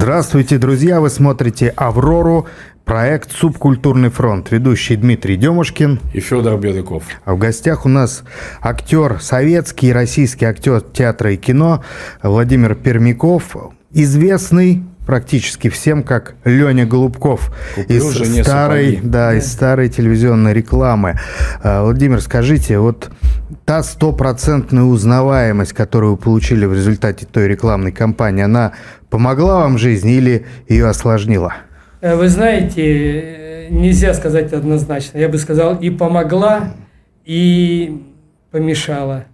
Здравствуйте, друзья! Вы смотрите «Аврору», проект «Субкультурный фронт». Ведущий Дмитрий Демушкин и Федор Беляков. А в гостях у нас актер, советский и российский актер театра и кино Владимир Пермяков, известный практически всем, как Леня Голубков Куплю из старой, да, из старой телевизионной рекламы. А, Владимир, скажите, вот та стопроцентная узнаваемость, которую вы получили в результате той рекламной кампании, она помогла вам в жизни или ее осложнила? Э, вы знаете, э, нельзя сказать однозначно. Я бы сказал, и помогла, и помешала.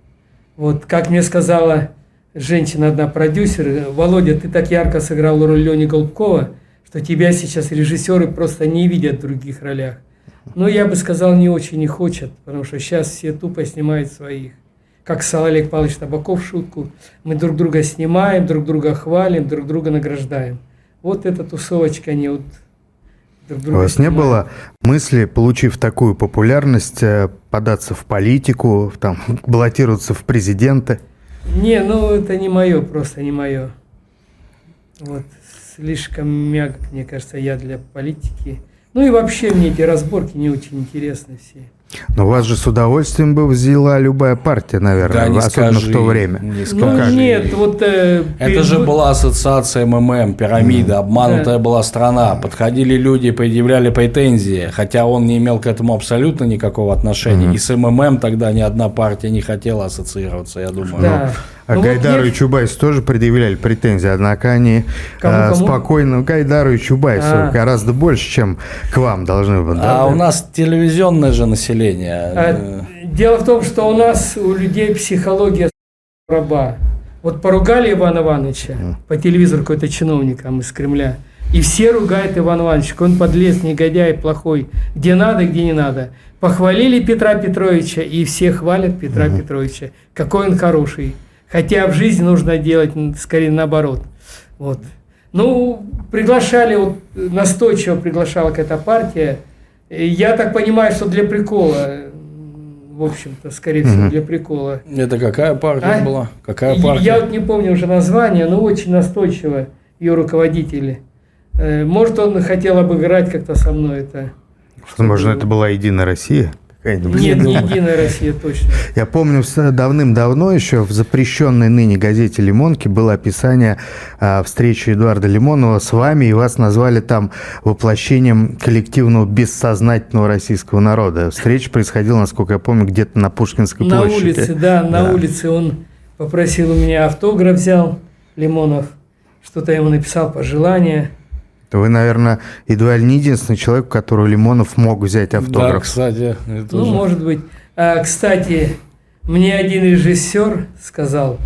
Вот как мне сказала женщина одна, продюсер, Володя, ты так ярко сыграл роль Лени Голубкова, что тебя сейчас режиссеры просто не видят в других ролях. Но я бы сказал, не очень не хочет, потому что сейчас все тупо снимают своих. Как сказал Олег Павлович Табаков шутку, мы друг друга снимаем, друг друга хвалим, друг друга награждаем. Вот эта тусовочка, они вот друг друга У вас снимают. не было мысли, получив такую популярность, э, податься в политику, там, баллотироваться в президенты? Не, ну это не мое, просто не мое. Вот, слишком мягок, мне кажется, я для политики. Ну и вообще мне эти разборки не очень интересны все. Но вас же с удовольствием бы взяла любая партия, наверное, да, особенно скажи, в то время. Не ну как? нет, вот... Э, Это перед... же была ассоциация МММ, пирамида, обманутая да. была страна. Подходили люди, предъявляли претензии, хотя он не имел к этому абсолютно никакого отношения. Mm-hmm. И с МММ тогда ни одна партия не хотела ассоциироваться, я думаю. Да. А ну, Гайдару вот и Чубайсу тоже предъявляли претензии, однако они кому, а, кому? спокойно... Гайдару и Чубайсу а. гораздо больше, чем к вам должны быть. Да? А у нас телевизионное же население. А, дело в том, что у нас у людей психология раба. Вот поругали Ивана Ивановича mm. по телевизору какой-то чиновник там из Кремля. И все ругают Иван Иванович, он подлец, негодяй, плохой, где надо, где не надо. Похвалили Петра Петровича, и все хвалят Петра mm Петровича, какой он хороший. Хотя в жизни нужно делать скорее наоборот. Вот. Ну, приглашали, вот, настойчиво приглашала какая-то партия. Я так понимаю, что для прикола, в общем-то, скорее всего, для прикола. Это какая партия а? была? Какая партия? Я вот не помню уже название, но очень настойчиво ее руководители. Э, может, он хотел обыграть как-то со мной это. Возможно, это была Единая Россия? Нет, не Единая Россия точно. Я помню, давным-давно еще в запрещенной ныне газете «Лимонки» было описание а, встречи Эдуарда Лимонова с вами, и вас назвали там воплощением коллективного бессознательного российского народа. Встреча происходила, насколько я помню, где-то на Пушкинской на площади. На улице, да, на да. улице он попросил у меня автограф, взял Лимонов, что-то ему написал, пожелания – вы, наверное, едва ли не единственный человек, у которого Лимонов мог взять автограф. Да, кстати. ну, тоже. может быть. А, кстати, мне один режиссер сказал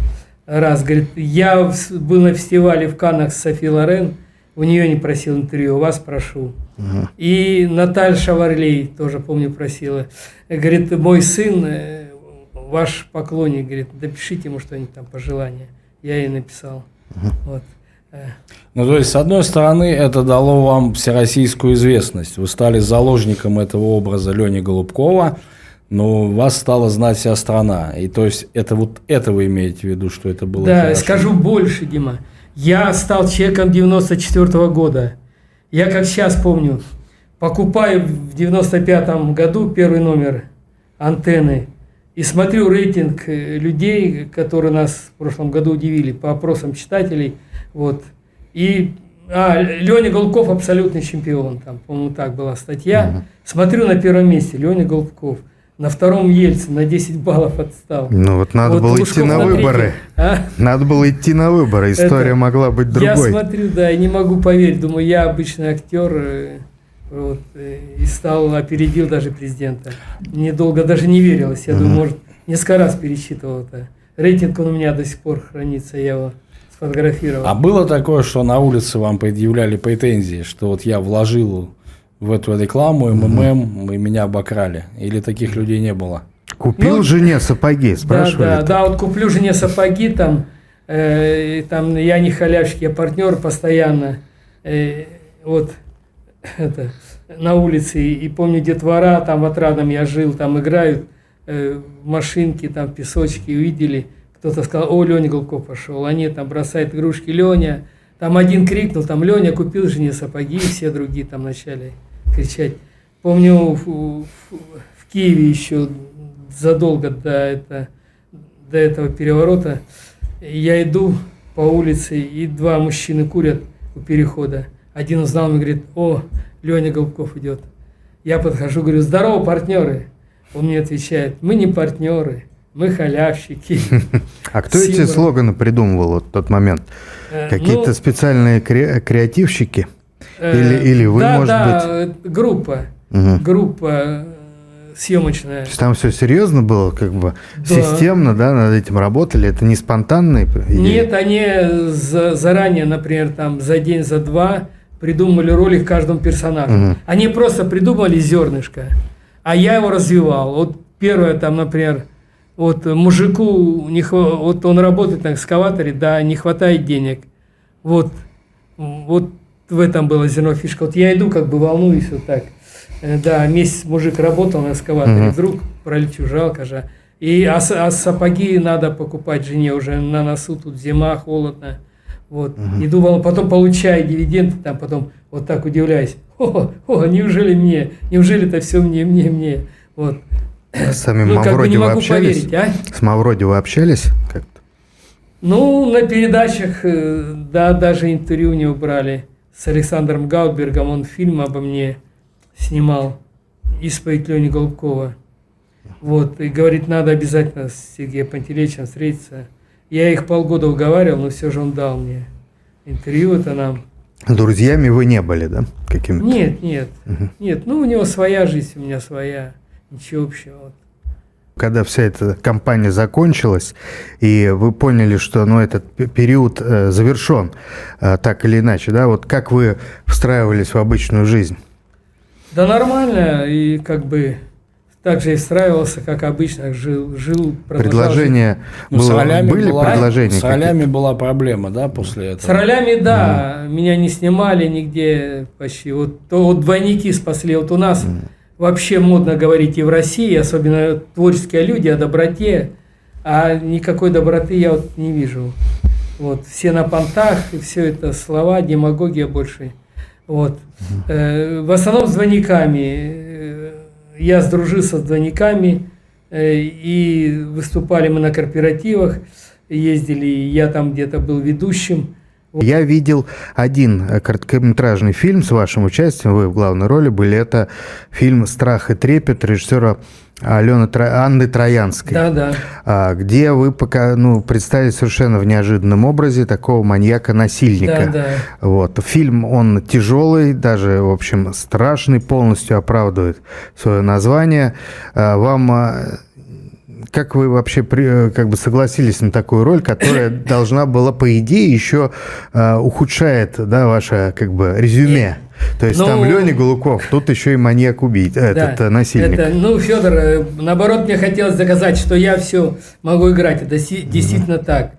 раз, говорит, я был на фестивале в Каннах с Софи Лорен, у нее не просил интервью, у вас прошу. Угу. И Наталья Шаварлей тоже, помню, просила. Говорит, мой сын, э, ваш поклонник, говорит, допишите ему что-нибудь там, пожелание. Я ей написал. Угу. Вот. Ну, то есть, с одной стороны, это дало вам всероссийскую известность. Вы стали заложником этого образа Лени Голубкова, но вас стала знать вся страна. И то есть, это вот это вы имеете в виду, что это было Да, хорошо? скажу больше, Дима. Я стал человеком 94 -го года. Я как сейчас помню, покупаю в 95 году первый номер антенны и смотрю рейтинг э, людей, которые нас в прошлом году удивили по опросам читателей – вот. И а, Леня Голубков абсолютный чемпион. Там, по-моему, так была статья. Угу. Смотрю на первом месте Леня Голубков. На втором Ельцин на 10 баллов отстал. Ну вот надо вот было идти на, на выборы. А? Надо было идти на выборы. История Это, могла быть другой. Я смотрю, да, и не могу поверить. Думаю, я обычный актер. Вот, э, и стал, опередил даже президента. Недолго даже не верилось. Я думаю, может, несколько раз пересчитывал это. Рейтинг он у меня до сих пор хранится. Я его сфотографировал. А было такое, что на улице вам предъявляли претензии, что вот я вложил в эту рекламу МММ, и меня обокрали? Или таких людей не было? Купил ну, жене сапоги, спрашивали. Да, да, да, вот куплю жене сапоги, там, э, там я не халявщик, я партнер постоянно. Э, вот это, на улице, и помню, детвора, там в Отрадном я жил, там играют э, машинки, там песочки, увидели – кто-то сказал, о, Леня Голков пошел. Они там бросают игрушки, Леня, Там один крикнул, там Леня купил жене сапоги, и все другие там начали кричать. Помню, в, в, в Киеве еще задолго до, это, до этого переворота я иду по улице, и два мужчины курят у перехода. Один узнал меня говорит, о, Леня Голубков идет. Я подхожу, говорю, здорово, партнеры. Он мне отвечает, мы не партнеры, мы халявщики. А кто эти слоганы придумывал в тот момент? Э, Какие-то ну, специальные креативщики? Э, или, или вы, да, может да, быть? группа. Угу. Группа э, съемочная. То есть там все серьезно было, как бы да. системно, да, над этим работали? Это не спонтанные идеи? Нет, они за, заранее, например, там за день, за два придумали роли каждому персонажу. Угу. Они просто придумали зернышко, а я его развивал. Вот первое там, например, вот мужику, не, вот он работает на экскаваторе, да, не хватает денег. Вот, вот в этом было зерно фишка. Вот я иду, как бы волнуюсь вот так. Э, да, месяц мужик работал на экскаваторе, угу. вдруг пролечу, жалко же. И, а, а сапоги надо покупать жене уже на носу, тут зима, холодно. Вот. Угу. Иду, волну, потом получаю дивиденды, там потом вот так удивляюсь. О, о, неужели мне? Неужели это все мне, мне, мне? Вот. С самим ну, Мавроди вы общались? Поверить, а? С Мавроди вы общались как-то? Ну, на передачах, э, да, даже интервью не убрали с Александром Гаутбергом. Он фильм обо мне снимал, «Исповедь Лени Голубкова». Вот, и говорит, надо обязательно с Сергеем Пантелеичем встретиться. Я их полгода уговаривал, но все же он дал мне интервью это нам. Друзьями вы не были, да? Каким-то? Нет, нет, угу. нет. Ну, у него своя жизнь, у меня своя. Ничего общего. Когда вся эта кампания закончилась, и вы поняли, что ну, этот период э, завершен э, так или иначе, да, вот как вы встраивались в обычную жизнь? Да нормально, и как бы так же и встраивался, как обычно, жил, жил Предложение ну, было, с ролями были была, предложения? С ролями была проблема, да, после этого? С ролями, да, mm. меня не снимали нигде почти. Вот, то вот двойники спасли, вот у нас mm вообще модно говорить и в России, особенно творческие люди о доброте, а никакой доброты я вот не вижу. Вот, все на понтах, и все это слова, демагогия больше. Вот. Э, в основном с двойниками. Я сдружился с двойниками, э, и выступали мы на корпоративах, ездили, я там где-то был ведущим. Я видел один короткометражный фильм с вашим участием, вы в главной роли были, это фильм «Страх и трепет» режиссера Алены Анны Троянской. Да, да. А, где вы пока, ну, представили совершенно в неожиданном образе такого маньяка-насильника. Да, да. Вот. Фильм, он тяжелый, даже, в общем, страшный, полностью оправдывает свое название. А, вам а, как вы вообще при, как бы согласились на такую роль, которая должна была, по идее, еще э, ухудшает да, ваше как бы резюме? То есть ну, там Леня Голуков, тут еще и маньяк убить, да, этот э, насильник. Это, ну, Федор, э, наоборот, мне хотелось доказать, что я все могу играть. Это действительно mm-hmm. так.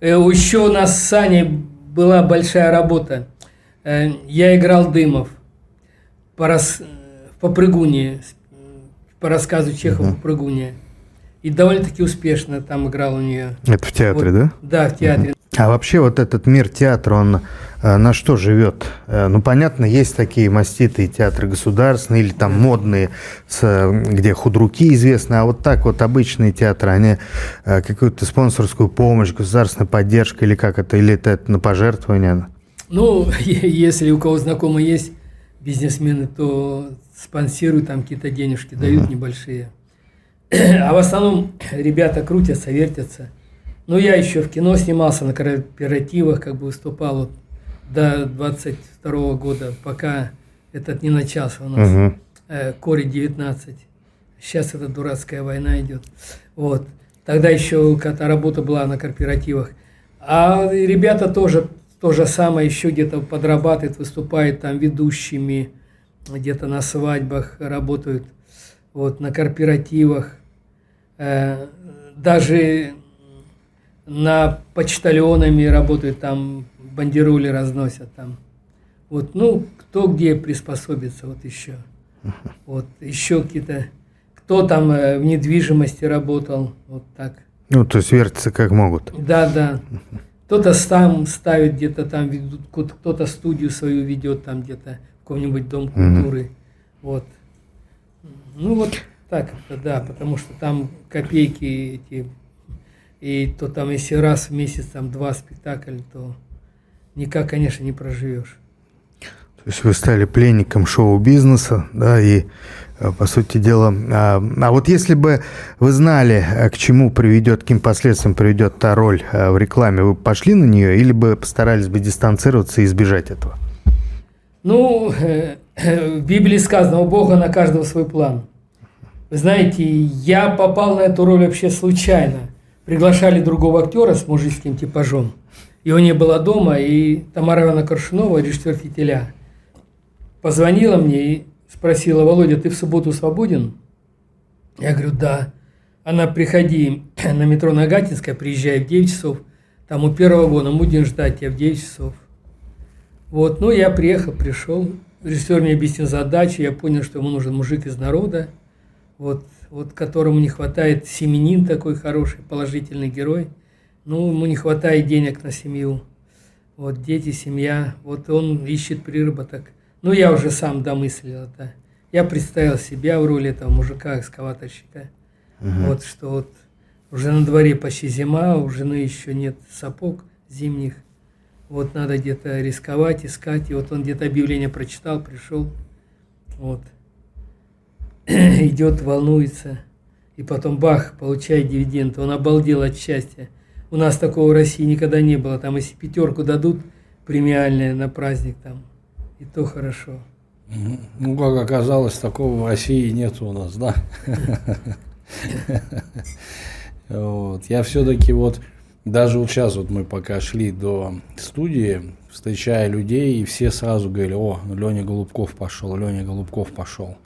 Э, еще у нас с Саней была большая работа. Я играл Дымов по, рас... по прыгуне, по рассказу Чехова mm-hmm. по прыгуне. И довольно-таки успешно там играл у нее. Это в театре, вот, да? Да, в театре. А вообще вот этот мир театра, он э, на что живет? Э, ну, понятно, есть такие маститые театры государственные или там модные, с, где худруки известны, а вот так вот обычные театры, они э, какую-то спонсорскую помощь, государственная поддержка или как это, или это, это на пожертвование? Ну, если у кого знакомые есть бизнесмены, то спонсируют там какие-то денежки, дают угу. небольшие. А в основном ребята крутятся, вертятся. Ну, я еще в кино снимался на кооперативах, как бы выступал вот до 22 года, пока этот не начался у нас. Угу. Э, Кори 19. Сейчас эта дурацкая война идет. Вот. Тогда еще какая-то работа была на корпоративах. А ребята тоже то же самое еще где-то подрабатывают, выступают там ведущими, где-то на свадьбах работают вот, на корпоративах, э, даже на почтальонами работают, там бандероли разносят там. Вот, ну, кто где приспособится, вот еще. Вот, еще какие-то, кто там э, в недвижимости работал, вот так. Ну, то есть вертятся как могут. Да, да. Кто-то сам ставит где-то там, ведут, кто-то студию свою ведет там где-то в каком-нибудь дом культуры. Mm-hmm. Вот. Ну вот так да, потому что там копейки эти, и то там если раз в месяц там два спектакля, то никак, конечно, не проживешь. То есть вы стали пленником шоу-бизнеса, да, и Э, по сути дела. А, а вот если бы вы знали, э, к чему приведет, каким последствиям приведет та роль э, в рекламе, вы пошли на нее или бы постарались бы дистанцироваться и избежать этого? Ну, в Библии сказано, у Бога на каждого свой план. Вы знаете, я попал на эту роль вообще случайно. Приглашали другого актера с мужицким типажом. Его не было дома, и Тамара Ивановна Коршунова, режиссер «Фитиля», позвонила мне и спросила, Володя, ты в субботу свободен? Я говорю, да. Она, приходи на метро Нагатинская, приезжай в 9 часов. Там у первого года будем ждать тебя в 9 часов. Вот, ну, я приехал, пришел. Режиссер мне объяснил задачу, я понял, что ему нужен мужик из народа, вот, вот которому не хватает семенин такой хороший, положительный герой. Ну, ему не хватает денег на семью. Вот дети, семья, вот он ищет приработок. Ну, я уже сам домыслил это. Я представил себя в роли этого мужика-экскаваторщика. Угу. Вот что вот уже на дворе почти зима, у жены еще нет сапог зимних. Вот надо где-то рисковать, искать. И вот он где-то объявление прочитал, пришел. Вот. Идет, волнуется. И потом бах, получает дивиденд. Он обалдел от счастья. У нас такого в России никогда не было. Там если пятерку дадут премиальные на праздник, там и то хорошо. Ну, как оказалось, такого в России нет у нас, да? Вот. Я все-таки вот, даже вот сейчас вот мы пока шли до студии, встречая людей, и все сразу говорили, о, Леня Голубков пошел, Леня Голубков пошел.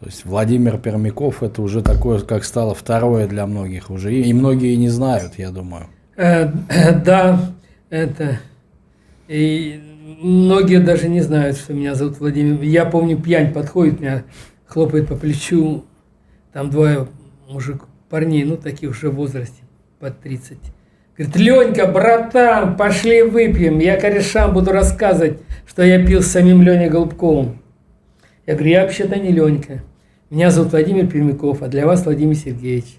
То есть Владимир Пермяков это уже такое, как стало второе для многих уже. И, многие не знают, я думаю. Э, да, это. И многие даже не знают, что меня зовут Владимир. Я помню, пьянь подходит, меня хлопает по плечу. Там двое мужик, парней, ну, таких уже в возрасте, под 30. Говорит, Ленька, братан, пошли выпьем. Я корешам буду рассказывать, что я пил с самим Леней Голубковым. Я говорю, я вообще-то не Ленька. Меня зовут Владимир Пермяков, а для вас Владимир Сергеевич.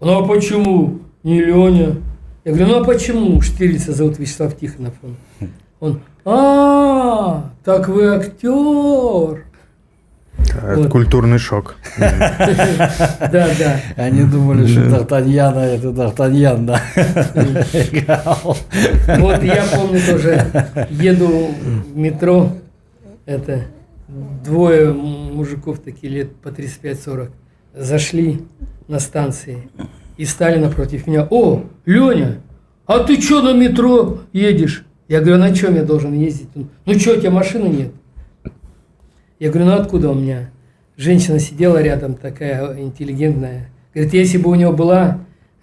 Ну а почему не Леня? Я говорю, ну а почему Штирлица зовут Вячеслав Тихонов? Он, а, так вы актер. Это вот. культурный шок. Да, да. Они думали, что Д'Артаньян, а это Д'Артаньян, да. Вот я помню тоже, еду в метро, это двое мужиков такие лет по 35-40, зашли на станции и стали напротив меня. О, Леня, а ты что на метро едешь? Я говорю, на чем я должен ездить? Ну что, у тебя машины нет? Я говорю, ну откуда у меня? Женщина сидела рядом, такая интеллигентная. Говорит, если бы у него была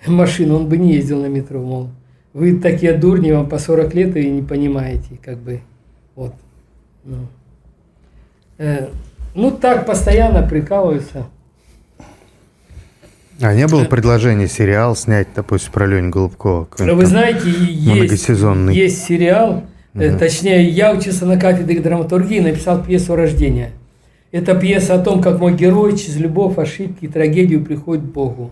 машина, он бы не ездил на метро, мол. Вы такие дурни, вам по 40 лет и не понимаете, как бы, вот. Ну, э, ну так, постоянно прикалываются. А не было предложения сериал снять, допустим, про Леню Голубкова? Вы знаете, есть, есть сериал, угу. точнее, я учился на кафедре драматургии, написал пьесу «Рождение». Это пьеса о том, как мой герой через любовь, ошибки и трагедию приходит к Богу.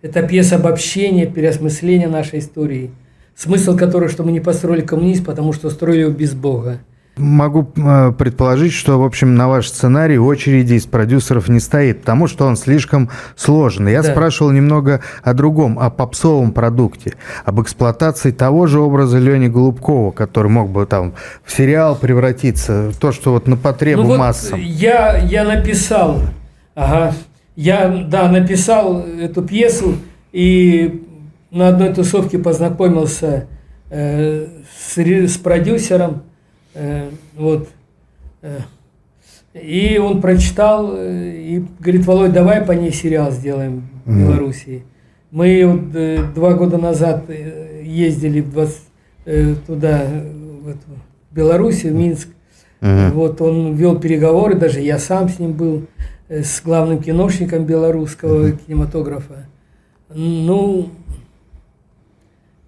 Это пьеса обобщения, переосмысления нашей истории. Смысл которой, что мы не построили коммунизм, потому что строили его без Бога. Могу э, предположить, что, в общем, на ваш сценарий очереди из продюсеров не стоит, потому что он слишком сложный. Я да. спрашивал немного о другом, о попсовом продукте, об эксплуатации того же образа Лени Голубкова, который мог бы там в сериал превратиться, то, что вот на потребу ну, вот массам. Я, я написал, ага, я, да, написал эту пьесу и на одной тусовке познакомился э, с, с продюсером, вот. Э, и он прочитал э, и говорит, Володь, давай по ней сериал сделаем в Белоруссии. Мы вот, два года назад ездили в 20, туда, в эту, Белоруссию, в Минск. Вот он вел переговоры, даже я сам с ним был, с главным киношником белорусского кинематографа. Ну,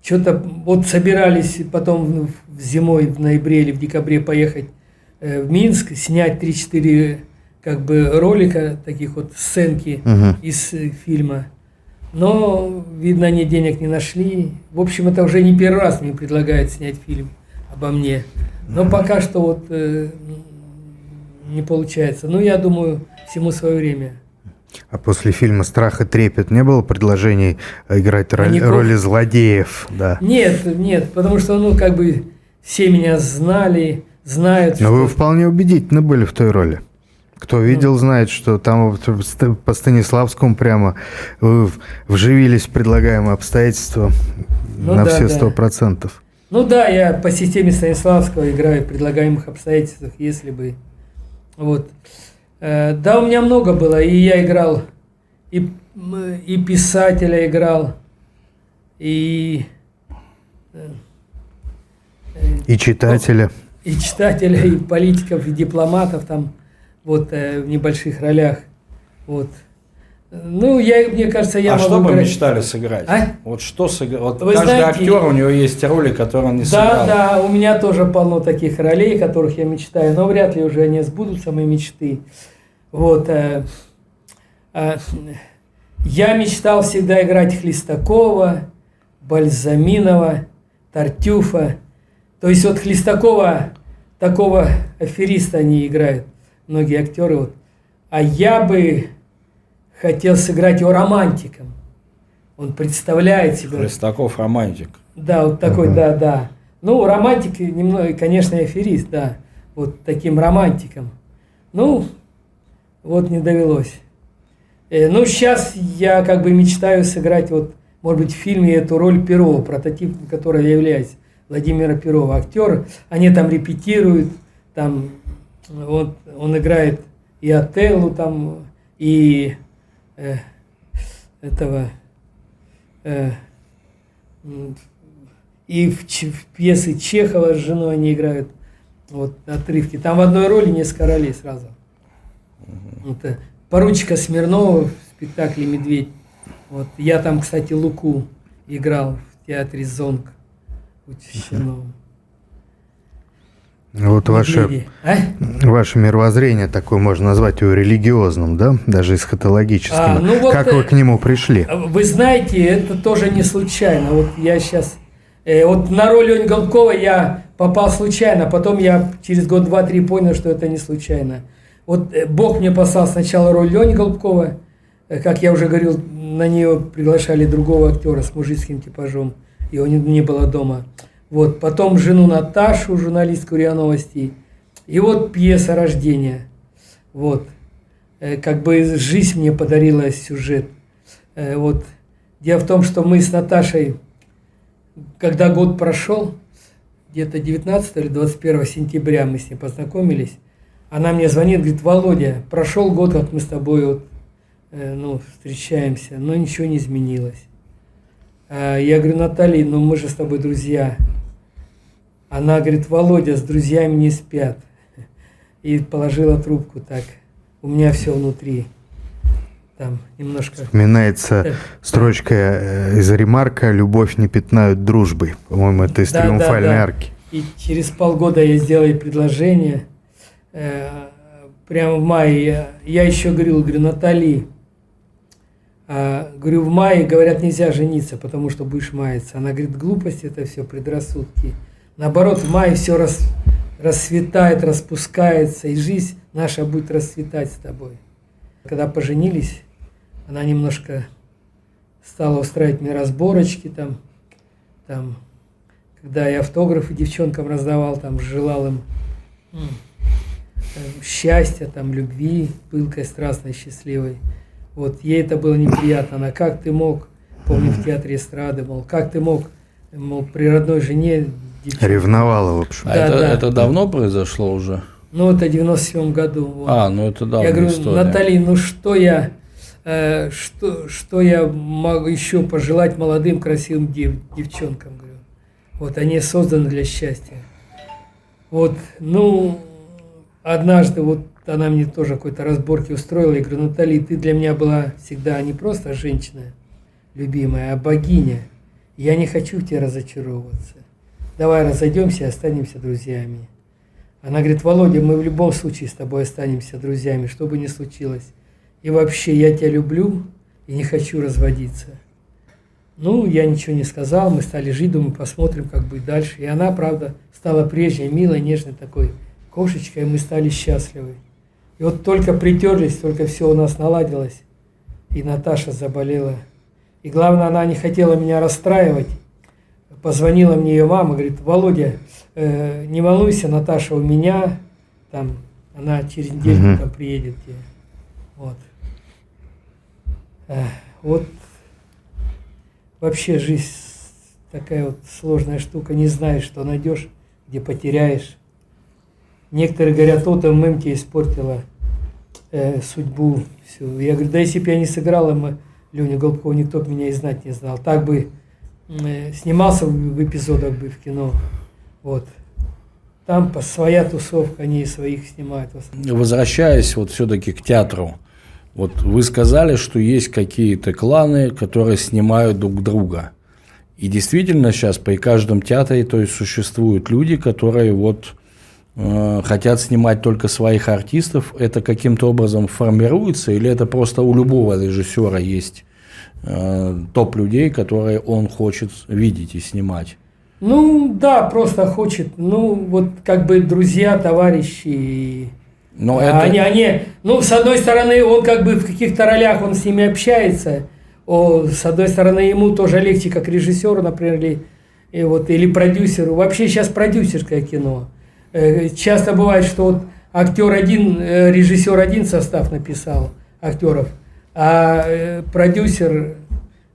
что-то вот собирались потом в зимой, в ноябре или в декабре поехать э, в Минск, снять 3-4 как бы ролика, таких вот сценки Мгм. из э, фильма. Но, видно, они денег не нашли. В общем, это уже не первый раз мне предлагают снять фильм обо мне. Но пока что вот э, не получается. Ну, я думаю, всему свое время. А после фильма «Страх и трепет» не было предложений э, играть роль- Маньяков? роли злодеев? Да. Нет, нет, потому что, ну, как бы все меня знали, знают. Но что- вы вполне убедительны были в той роли. Кто видел, знает, что там по Станиславскому прямо вы в- вживились в предлагаемые обстоятельства Ну на да, все да. сто процентов. Ну да, я по системе Станиславского играю в предлагаемых обстоятельствах, если бы. Вот. Э, Да, у меня много было, и я играл, и, и писателя играл, и, И читатели. и читателя, и политиков, и дипломатов там, вот, э, в небольших ролях. Вот. Ну, я, мне кажется, я а что бы играть- мечтали сыграть? А? Вот что сыграть? Вот Вы каждый знаете- актер, у него есть роли, которые он не Да, сыграл. да, у меня тоже полно таких ролей, которых я мечтаю, но вряд ли уже они сбудутся, мои мечты. Вот. э, э, я мечтал всегда играть Хлестакова, Бальзаминова, Тартюфа. То есть вот Хлестакова, такого афериста они играют, многие актеры. Вот. А я бы хотел сыграть его романтиком. Он представляет себя. Хлестаков романтик. Да, вот такой, Мгм. да, да. Ну, романтик немного, конечно, и аферист, да. Вот таким романтиком. Ну, вот не довелось. Э, ну, сейчас я как бы мечтаю сыграть вот, может быть, в фильме эту роль Перова, прототип, которой я являюсь, Владимира Перова, актер. Они там репетируют, там вот он играет и Отеллу там, и э, этого э, и в, в пьесы Чехова с женой они играют вот отрывки. Там в одной роли несколько ролей сразу. Это поручика Смирнова в спектакле «Медведь». Вот. Я там, кстати, Луку играл в театре «Зонг» у Чернова. Вот ваше. А? ваше мировоззрение такое можно назвать его религиозным, да? Даже эсхатологическим. А, ну вот, как вы э, к нему пришли? Вы знаете, это тоже не случайно. Вот я сейчас... вот на роль Лени Голубкова я попал случайно, потом я через год, два, три понял, что это не случайно. Вот э, Бог мне послал сначала роль Лени Голубкова, э, как я уже говорил, на нее приглашали другого актера с мужицким типажом, его не, не было дома. Вот, потом жену Наташу, журналистку РИА Новостей, и вот пьеса «Рождение». Вот. Э, Как бы жизнь мне подарила сюжет. Э, Вот. Дело в том, что мы с Наташей, когда год прошел, где-то 19 или 21 сентября мы с ней познакомились, она мне звонит, говорит, Володя, прошел год, как мы с тобой вот, э, ну, встречаемся, но ничего не изменилось. Я говорю, Наталья, ну мы же с тобой друзья. Она говорит, Володя, с друзьями не спят. И положила трубку так. У меня все внутри. Там немножко... Вспоминается строчка э, из ремарка «Любовь не пятнают дружбой». По-моему, это из Да, да, «Триумфальной да. арки». И через полгода я сделал ей предложение. Э, Прямо в мае. Я- Я еще говорил, говорю, Натали, а, говорю, в мае, говорят, нельзя жениться, потому что будешь маяться. Она говорит, глупость это все, предрассудки. Наоборот, в мае все рас, расцветает, распускается, и жизнь наша будет расцветать с тобой. Когда поженились, она немножко стала устраивать мне разборочки там, там, когда я автографы девчонкам раздавал, там, желал им м, э, счастья, там, любви, пылкой, страстной, счастливой. Вот, ей это было неприятно. Она, как ты мог, помню, в театре эстрады, мол, как ты мог, мол, при родной жене девчонке- Ревновала, в общем. А Да, это, да. это давно произошло уже? Ну, это в 97 году. вот. А, ну это давно Я говорю, история. Натали, ну что я, э, что, что я могу еще пожелать молодым красивым дев- девчонкам, говорю. Вот они созданы для счастья. Вот, ну, однажды вот она мне тоже какой-то разборки устроила. Я говорю, Натали, ты для меня была всегда не просто женщина любимая, а богиня. Я не хочу в тебе разочаровываться. Давай разойдемся и останемся друзьями. Она говорит, Володя, мы в любом случае с тобой останемся друзьями, что бы ни случилось. И вообще, я тебя люблю и не хочу разводиться. Ну, я ничего не сказал, мы стали жить, думаю, посмотрим, как будет дальше. И она, правда, стала прежней, милой, нежной такой кошечкой, и мы стали счастливы. И вот только притерлись, только все у нас наладилось, и Наташа заболела. И главное, она не хотела меня расстраивать. Позвонила мне ее мама, говорит, Володя, э, не волнуйся, Наташа у меня, там, она через неделю угу. там приедет. Вот. Э, вот вообще жизнь такая вот сложная штука, не знаешь, что найдешь, где потеряешь. Некоторые говорят, вот ММ тебе испортила э, судьбу. Всю. Я говорю, да если бы я не сыграл Леню Голубкова, никто бы меня и знать не знал. Так бы снимался в, эпизодах бы в кино. Вот. Там своя тусовка, они своих снимают. Возвращаясь вот все-таки к театру, вот вы сказали, что есть какие-то кланы, которые снимают друг друга. И действительно сейчас при каждом театре то есть существуют люди, которые вот э, хотят снимать только своих артистов. Это каким-то образом формируется или это просто у любого режиссера есть э, топ людей, которые он хочет видеть и снимать? Ну да, просто хочет. Ну вот как бы друзья, товарищи. Но а это... они, они, ну, с одной стороны, он как бы в каких-то ролях, он с ними общается. О, с одной стороны, ему тоже легче, как режиссеру, например, или, и вот, или продюсеру. Вообще сейчас продюсерское кино. Э, часто бывает, что вот актер один, э, режиссер один состав написал актеров, а э, продюсер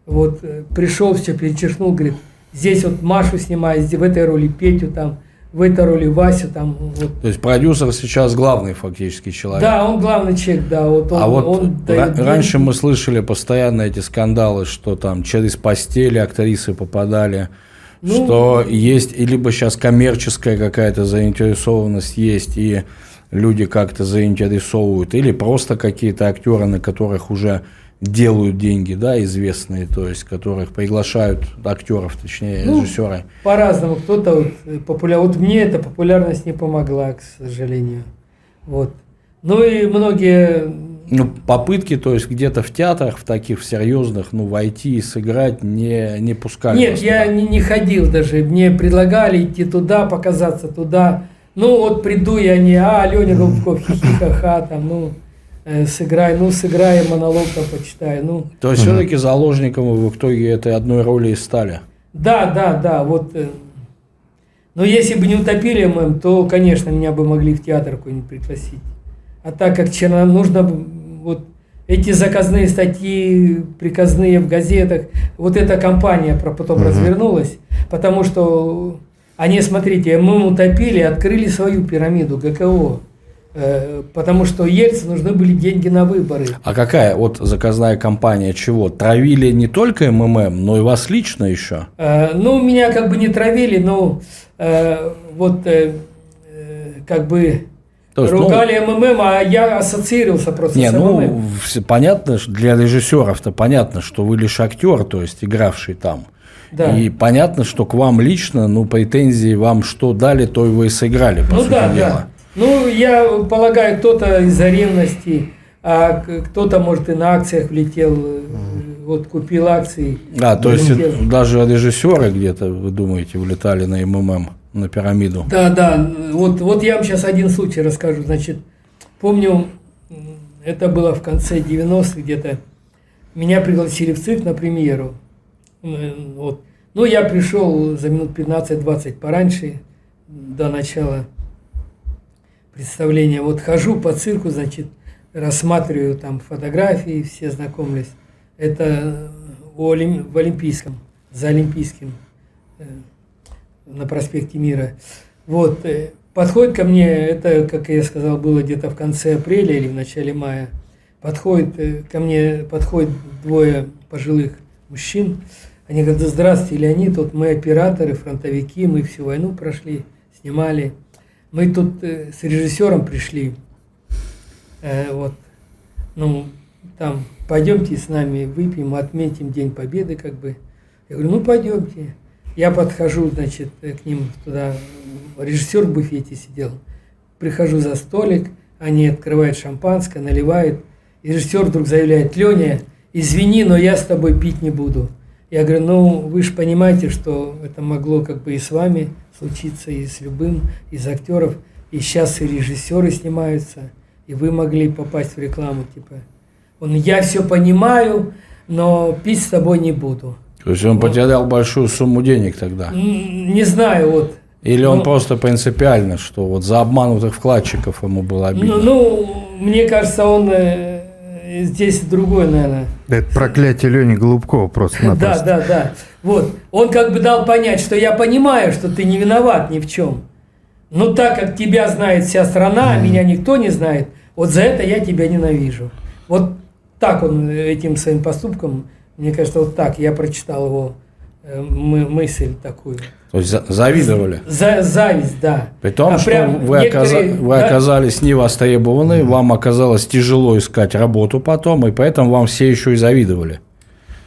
вот пришел, все перечеркнул, говорит, здесь вот Машу снимает, в этой роли Петю там, в этой роли Васю там. Вот. То есть продюсер сейчас главный фактически человек. Да, он главный человек, да. Вот он, а вот он раньше мы слышали постоянно эти скандалы, что там через постели актрисы попадали. Ну, что есть, и либо сейчас коммерческая какая-то заинтересованность есть, и люди как-то заинтересовывают, или просто какие-то актеры, на которых уже делают деньги, да, известные, то есть, которых приглашают актеров, точнее, ну, режиссеры. По-разному. Кто-то вот, э, популяр... вот мне эта популярность не помогла, к сожалению. Вот. Ну и многие ну, попытки, то есть где-то в театрах, в таких серьезных, ну, войти и сыграть не, не пускали. Нет, я не, не ходил даже. Мне предлагали идти туда, показаться туда. Ну, вот приду я не, а, Леня Голубков, хихихаха, там, ну, Э, сыграй, ну сыграй монолог там почитай, ну. То есть все-таки заложником в итоге этой одной роли и стали. Да, да, да, вот. Э, но если бы не утопили ММ, то, конечно, меня бы могли в театр какой-нибудь пригласить. А так как черно, нужно вот эти заказные статьи, приказные в газетах, вот эта кампания потом угу. развернулась, потому что они, смотрите, ММ утопили, открыли свою пирамиду ГКО. Э, потому что Ельцину нужны были деньги на выборы. А какая вот заказная компания чего? Травили не только МММ, но и вас лично еще? Э, ну, меня как бы не травили, но э, вот как бы то есть, ругали ну, МММ, а я ассоциировался просто не, с МММ. Ну, понятно, для режиссеров-то понятно, что вы лишь актер, то есть игравший там. Да. И понятно, что к вам лично, ну, претензии вам что дали, то и вы и сыграли, по ну, сути да, дела. Да. Ну, я полагаю, кто-то из-за ревности, а кто-то, может, и на акциях влетел, вот купил акции. А, то есть даже режиссеры где-то, вы думаете, влетали на МММ, на пирамиду? Да, да. Вот, вот я вам сейчас один случай расскажу. Значит, помню, это было в конце 90-х где-то. Меня пригласили в цирк на премьеру. Вот. Ну, я пришел за минут 15-20 пораньше, до начала представления. Вот хожу по цирку, значит, рассматриваю там фотографии, все знакомлюсь. Это в Олимпийском, за Олимпийским, э, на проспекте Мира. Вот, э, подходит ко мне, это, как я сказал, было где-то в конце апреля или в начале мая, подходит э, ко мне, подходит двое пожилых мужчин, они говорят, да здравствуйте, Леонид, вот мы операторы, фронтовики, мы всю войну прошли, снимали мы тут э, с режиссером пришли, э, вот, ну, там, пойдемте с нами выпьем, отметим День Победы, как бы. Я говорю, ну пойдемте. Я подхожу, значит, к ним туда, режиссер в буфете сидел. Прихожу за столик, они открывают шампанское, наливают. И режиссер вдруг заявляет, Леня, извини, но я с тобой пить не буду. Я говорю, ну вы же понимаете, что это могло как бы и с вами случиться, и с любым из актеров. И сейчас и режиссеры снимаются, и вы могли попасть в рекламу, типа. Он, я все понимаю, но пить с тобой не буду. То есть он вот. потерял большую сумму денег тогда? Не знаю, вот. Или он ну, просто принципиально, что вот за обманутых вкладчиков ему было обидно? Ну, ну мне кажется, он э, здесь другой, наверное. Это проклятие Лени Голубкова просто Да, да, да. Вот. Он как бы дал понять, что я понимаю, что ты не виноват ни в чем. Но так как тебя знает вся страна, а меня никто не знает, вот за это я тебя ненавижу. Вот так он этим своим поступком, мне кажется, вот так я прочитал его э, мысль такую. То есть завидовали? За, зависть, да. При том, а что вы, некоторые, вы да? оказались не востребованы, mm-hmm. вам оказалось тяжело искать работу потом, и поэтому вам все еще и завидовали.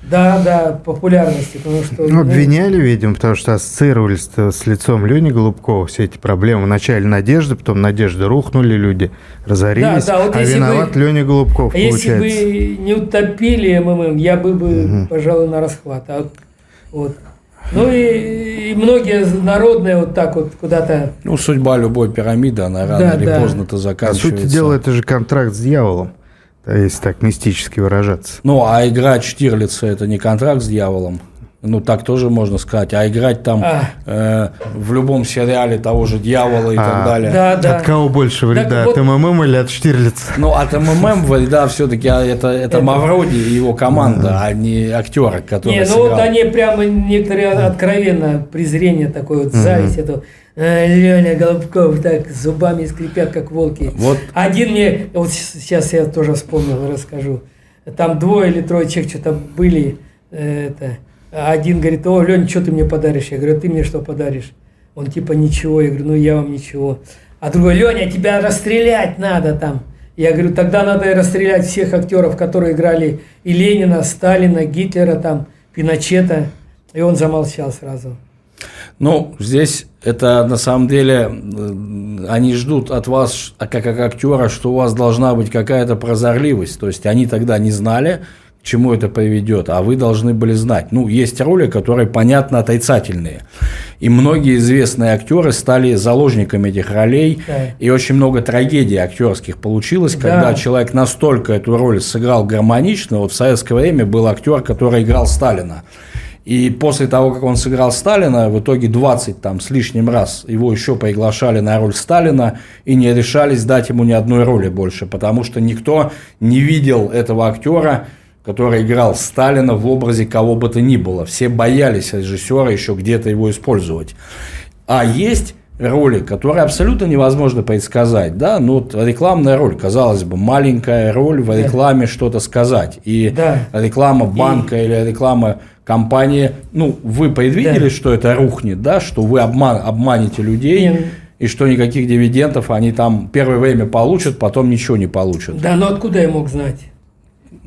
Да, да, популярности, потому что... Ну, обвиняли, видимо, потому что ассоциировались с лицом Лени Голубкова все эти проблемы. Вначале Надежда, потом Надежда рухнули люди, разорились, да, да, вот а виноват бы, Леня Голубков, Если бы не утопили МММ, я бы, бы угу. пожалуй, на расхват. А вот ну и, и многие народные вот так вот куда-то... Ну, судьба любой пирамиды, она рано да, или да. поздно-то заканчивается. По сути дела, это же контракт с дьяволом, если так мистически выражаться. Ну, а играть Штирлица – это не контракт с дьяволом? Ну, так тоже можно сказать. А играть там а. э, в любом сериале того же дьявола и а. так далее. Да, да. От кого больше вреда? Так от вот... МММ или от Штирлица? Ну, от МММ вреда все-таки а это, это, это Мавроди и его команда, а не актеры, которые Не, ну сыграл. вот они прямо некоторые откровенно презрение такое, вот зависть этого. «Э, Леня Голубков так зубами скрипят, как волки. Вот. Один мне, вот сейчас я тоже вспомнил, расскажу. Там двое или трое человек что-то были, э, это, а один говорит, о, Лень, что ты мне подаришь? Я говорю, «А ты мне что подаришь? Он типа, ничего. Я говорю, ну я вам ничего. А другой, Леня, тебя расстрелять надо там. Я говорю, тогда надо расстрелять всех актеров, которые играли и Ленина, Сталина, Гитлера, там, Пиночета. И он замолчал сразу. Ну, здесь это на самом деле они ждут от вас, как, как актера, что у вас должна быть какая-то прозорливость. То есть они тогда не знали, к чему это приведет, а вы должны были знать. Ну, есть роли, которые, понятно, отрицательные. И многие известные актеры стали заложниками этих ролей, да. и очень много трагедий актерских получилось, да. когда человек настолько эту роль сыграл гармонично. Вот в советское время был актер, который играл Сталина. И после того, как он сыграл Сталина, в итоге 20 там с лишним раз его еще приглашали на роль Сталина и не решались дать ему ни одной роли больше, потому что никто не видел этого актера который играл Сталина в образе кого бы то ни было. Все боялись режиссера еще где-то его использовать. А есть роли, которые абсолютно невозможно предсказать, да, ну вот рекламная роль, казалось бы, маленькая роль в рекламе да. что-то сказать, и да. реклама банка и... или реклама компании, ну вы предвидели, да. что это рухнет, да, что вы обман, обманете людей. Нет. И что никаких дивидендов они там первое время получат, потом ничего не получат. Да, но откуда я мог знать?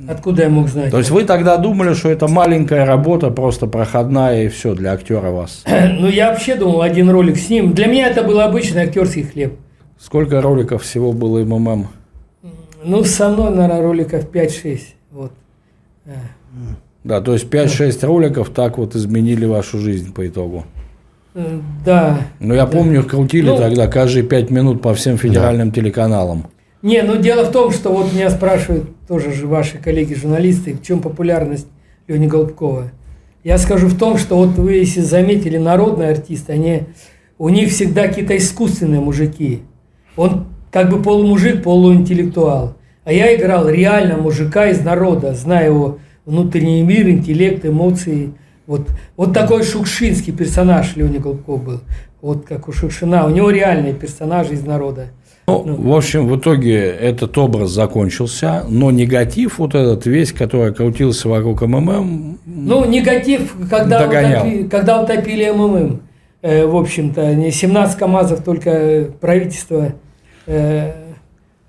Откуда я мог знать? То есть вы тогда думали, что это маленькая работа, просто проходная и все для актера вас? Ну, я вообще думал, один ролик с ним. Для меня это был обычный актерский хлеб. Сколько роликов всего было МММ? Ну, со мной, наверное, роликов 5-6. Вот. Да, то есть 5-6 роликов так вот изменили вашу жизнь по итогу. Э, да. Ну, я да. помню, крутили ну, тогда каждые 5 минут по всем федеральным да. телеканалам. Не, ну дело в том, что вот меня спрашивают тоже же ваши коллеги-журналисты, в чем популярность Лени Голубкова. Я скажу в том, что вот вы, если заметили, народные артисты, они, у них всегда какие-то искусственные мужики. Он как бы полумужик, полуинтеллектуал. А я играл реально мужика из народа, зная его внутренний мир, интеллект, эмоции. Вот, вот такой шукшинский персонаж Леня Голубков был. Вот как у Шукшина. У него реальные персонажи из народа. Ну, ну, в общем, в итоге этот образ закончился, но негатив вот этот весь, который крутился вокруг МММ... Ну, негатив, когда, утопили, когда утопили МММ, э, в общем-то, не 17 КАМАЗов только правительство э,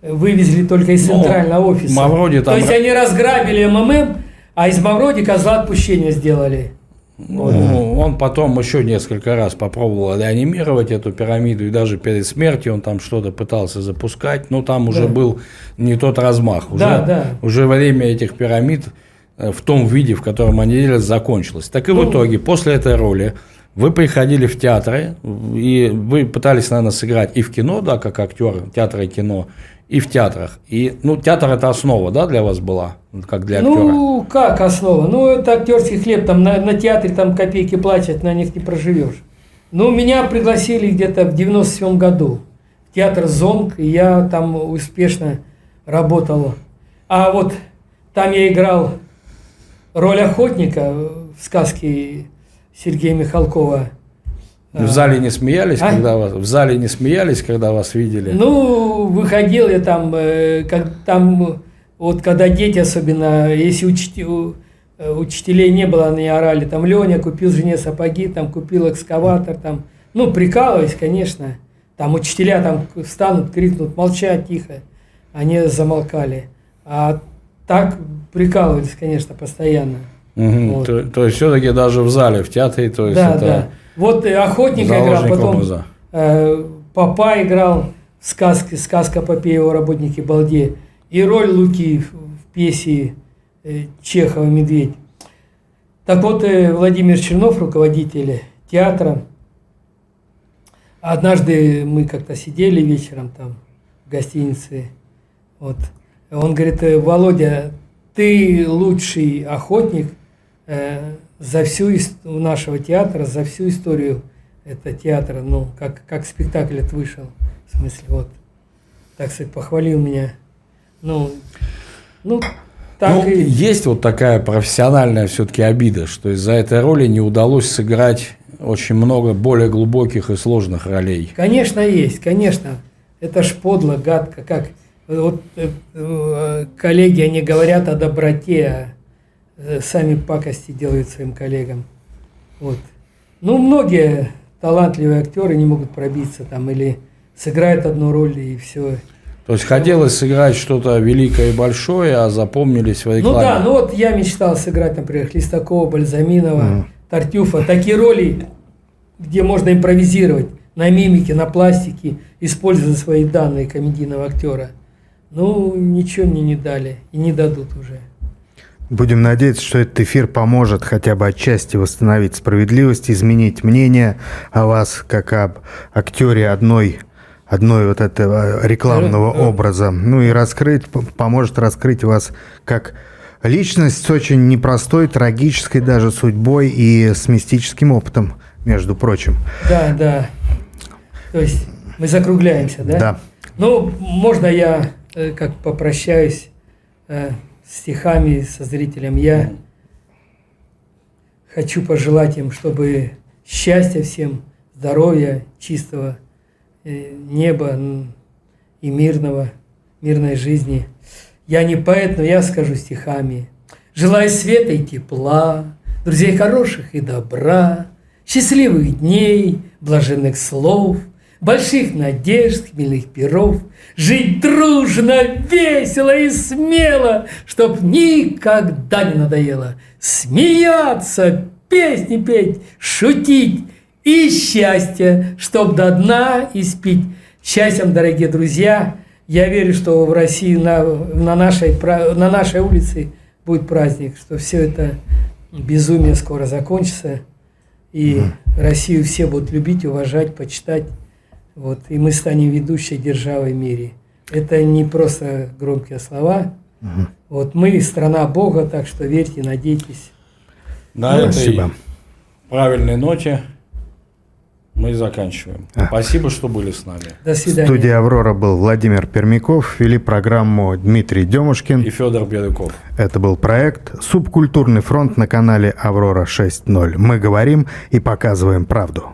вывезли только из ну, центрального офиса. Мавроди там... То есть они разграбили МММ, а из Мавроди козла отпущения сделали. Ну, он потом еще несколько раз попробовал реанимировать эту пирамиду, и даже перед смертью он там что-то пытался запускать, но там уже Да. был не тот размах. Уже, Да, да. уже время этих пирамид э, в том виде, в котором они делались, закончилось. Так и в Ну. итоге, после этой роли, вы приходили в театры, и вы пытались, наверное, сыграть и в кино, да, как актер театра и кино, и в театрах. И, ну, театр – это основа, да, для вас была, как для актера? Ну, как основа? Ну, это актерский хлеб, там на, на театре там копейки платят, на них не проживешь. Ну, меня пригласили где-то в 97 году в театр «Зонг», и я там успешно работал. А вот там я играл роль охотника в сказке Сергея Михалкова. В зале не смеялись, А? когда вас в зале не смеялись, когда вас видели. Ну, выходил я там, э, как, там, вот когда дети особенно, если учти- э, учителей не было, они орали, там, Леня купил жене сапоги, там, купил экскаватор, там, ну, прикалываясь, конечно, там, учителя там встанут, крикнут, молчать, тихо, они замолкали, а так прикалывались, конечно, постоянно. Мгм. вот. То, то есть все-таки даже в зале, в театре, то есть Да, это да. Вот э, охотника играл, заложник потом образа. э, папа играл в сказке, сказка Попеева «Работники Балде», и роль Луки в, пьесе э, Чехова «Медведь». Так вот, э, Владимир Чернов, руководитель театра, однажды мы как-то сидели вечером там в гостинице, вот, он говорит, «Э, Володя, ты лучший охотник э, за всю у нашего театра, за всю историю этого театра, ну, как, как спектакль этот вышел, в смысле, вот, так сказать, похвалил меня. Ну, ну так Ну, и... есть вот такая профессиональная все-таки обида, что из-за этой роли не удалось сыграть очень много более глубоких и сложных ролей. Конечно, есть, конечно. Это ж подло, гадко, как вот э, э, коллеги, они говорят о доброте, а сами пакости делают своим коллегам. Вот. Ну, многие талантливые актеры не могут пробиться там или сыграют одну роль и все. То есть хотелось сыграть что-то великое и большое, а запомнились в Ну рекламе. да, ну вот я мечтал сыграть, например, Хлестакова, Бальзаминова, Тартюфа. Такие роли, где можно импровизировать на мимике, на пластике, используя свои данные комедийного актера. Ну, ничего мне не дали и не дадут уже. Будем надеяться, что этот эфир поможет хотя бы отчасти восстановить справедливость, изменить мнение о вас, как об актере одной, одной вот этого рекламного Да, да. образа. Ну и раскрыть, поможет раскрыть вас как личность с очень непростой, трагической даже судьбой и с мистическим опытом, между прочим. Да, да. То есть мы закругляемся, да? Да. Ну, можно я э, как попрощаюсь э, стихами со зрителем. Я хочу пожелать им, чтобы счастья всем, здоровья, чистого э, неба и мирного, мирной жизни. Я не поэт, но я скажу стихами. Желаю света и тепла, друзей хороших и добра, счастливых дней, блаженных слов, больших надежд, хмельных перов, жить дружно, весело и смело, чтоб никогда не надоело, смеяться, песни петь, шутить и счастье, чтоб до дна испить. Счастьем, дорогие друзья, я верю, что в России на, на, нашей, на нашей улице будет праздник, что все это безумие скоро закончится, и Россию все будут любить, уважать, почитать, вот, и мы станем ведущей державой в мире. Это не просто громкие слова. Вот мы страна Бога, так что верьте, надейтесь. На этой Спасибо. правильной ноте мы заканчиваем. А. Спасибо, что были с нами. До В свидания. студии «Аврора» был Владимир Пермяков, вели программу Дмитрий Демушкин. И Федор Бирюков. Это был проект «Субкультурный фронт» на канале «Аврора 6.0». Мы говорим и показываем правду.